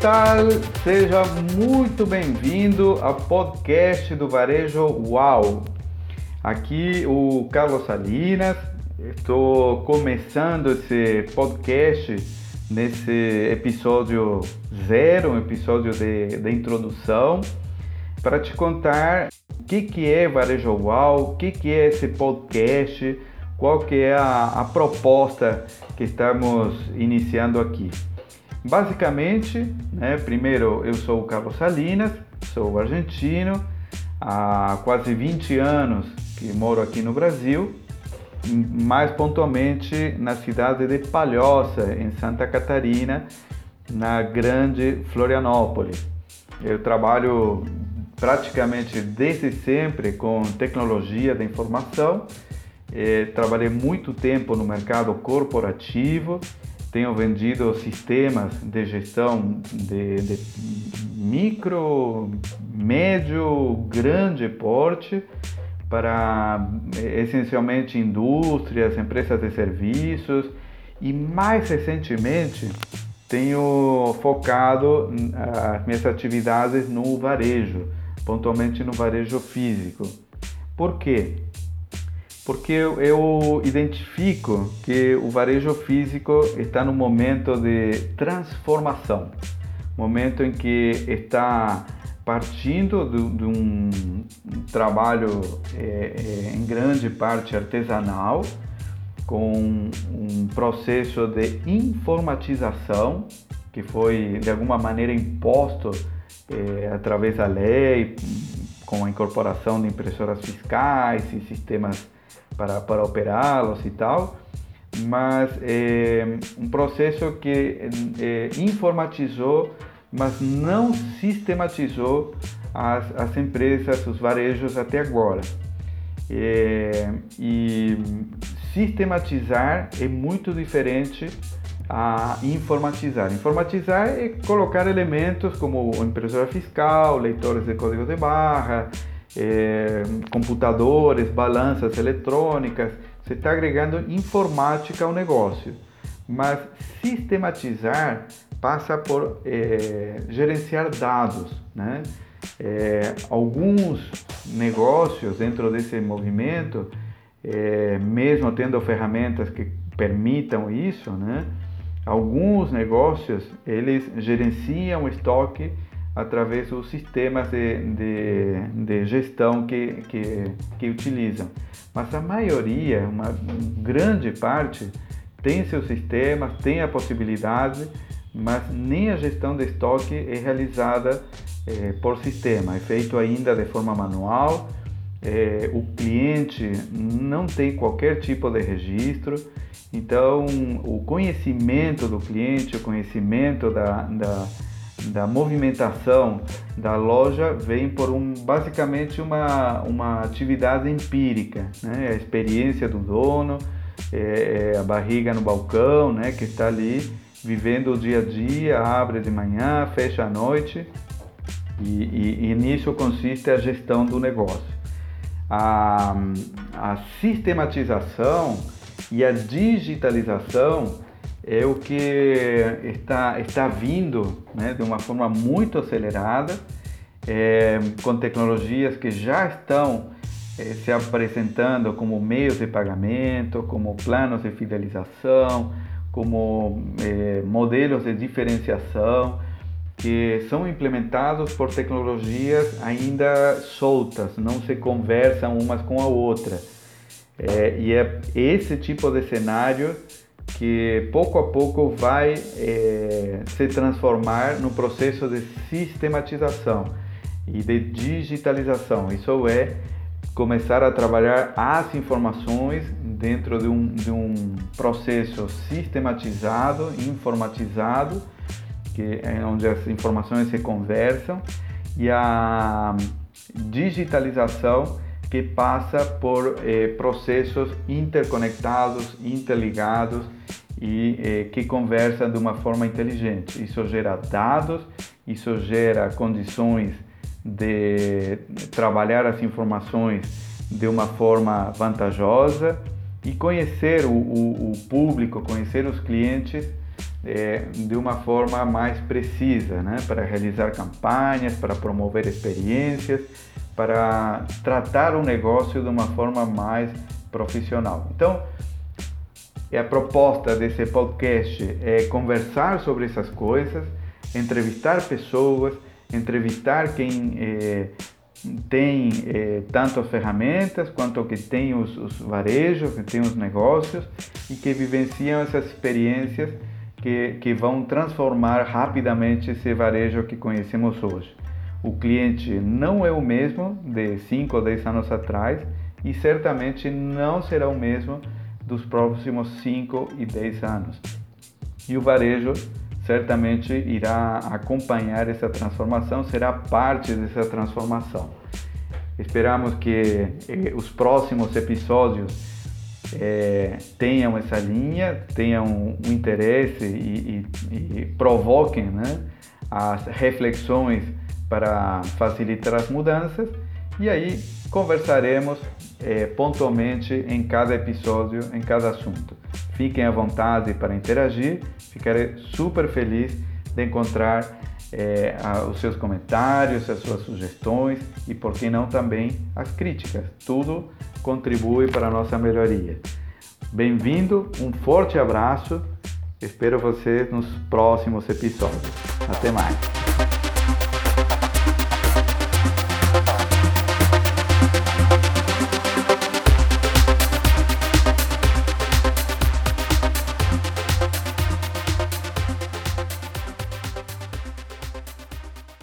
tal? Seja muito bem-vindo ao podcast do Varejo Uau. Aqui o Carlos Salinas. Estou começando esse podcast nesse episódio zero, um episódio de, de introdução, para te contar o que, que é Varejo Uau, o que, que é esse podcast, qual que é a, a proposta que estamos iniciando aqui. Basicamente, né, primeiro eu sou o Carlos Salinas, sou argentino, há quase 20 anos que moro aqui no Brasil, mais pontualmente na cidade de Palhoça, em Santa Catarina, na grande Florianópolis. Eu trabalho praticamente desde sempre com tecnologia da informação, eh, trabalhei muito tempo no mercado corporativo tenho vendido sistemas de gestão de, de micro, médio, grande porte para essencialmente indústrias, empresas de serviços e mais recentemente tenho focado as minhas atividades no varejo, pontualmente no varejo físico. Por quê? Porque eu identifico que o varejo físico está no momento de transformação, momento em que está partindo de, de um trabalho é, é, em grande parte artesanal, com um processo de informatização que foi de alguma maneira imposto é, através da lei, com a incorporação de impressoras fiscais e sistemas para, para operá-los e tal, mas é um processo que é, informatizou, mas não sistematizou as, as empresas, os varejos até agora. É, e sistematizar é muito diferente a informatizar. Informatizar é colocar elementos como impressora fiscal, leitores de código de barra, é, computadores, balanças eletrônicas, você está agregando informática ao negócio. Mas sistematizar passa por é, gerenciar dados. Né? É, alguns negócios dentro desse movimento, mesmo tendo ferramentas que permitam isso, né? alguns negócios eles gerenciam estoque através dos sistemas de, de, de gestão que, que, que, utilizam. Mas a maioria, uma grande parte, tem seus sistemas, tem a possibilidade, mas nem a gestão de estoque é realizada é, por sistema, é feito ainda de forma manual. É, o cliente não tem qualquer tipo de registro, então o conhecimento do cliente, o conhecimento da, da da movimentação da loja vem por um, basicamente uma, uma atividade empírica, né? a experiência do dono, é, é a barriga no balcão, né? que está ali vivendo o dia a dia, abre de manhã, fecha à noite, e, e, e nisso consiste a gestão do negócio. A, a sistematização e a digitalização é o que está, está vindo né, de uma forma muito acelerada, é, com tecnologias que já estão é, se apresentando como meios de pagamento, como planos de fidelização, como é, modelos de diferenciação que são implementados por tecnologias ainda soltas, não se conversam umas com a outra. É, e é esse tipo de cenário que pouco a pouco vai é, se transformar no processo de sistematização e de digitalização. Isso é começar a trabalhar as informações dentro de um, de um processo sistematizado, informatizado, que é onde as informações se conversam, e a digitalização que passa por eh, processos interconectados, interligados e eh, que conversam de uma forma inteligente. Isso gera dados, isso gera condições de trabalhar as informações de uma forma vantajosa e conhecer o, o, o público, conhecer os clientes é, de uma forma mais precisa, né? para realizar campanhas, para promover experiências, para tratar o negócio de uma forma mais profissional. Então, a proposta desse podcast é conversar sobre essas coisas, entrevistar pessoas, entrevistar quem é, tem é, tanto as ferramentas quanto que tem os, os varejos, que tem os negócios e que vivenciam essas experiências que, que vão transformar rapidamente esse varejo que conhecemos hoje. O cliente não é o mesmo de 5 ou 10 anos atrás e certamente não será o mesmo dos próximos 5 e 10 anos. E o varejo certamente irá acompanhar essa transformação, será parte dessa transformação. Esperamos que eh, os próximos episódios é, tenham essa linha, tenham um interesse e, e, e provoquem né, as reflexões para facilitar as mudanças e aí conversaremos é, pontualmente em cada episódio, em cada assunto. Fiquem à vontade para interagir, ficarei super feliz de encontrar é, os seus comentários, as suas sugestões e, por que não, também as críticas. Tudo contribui para a nossa melhoria. Bem-vindo, um forte abraço, espero você nos próximos episódios. Até mais!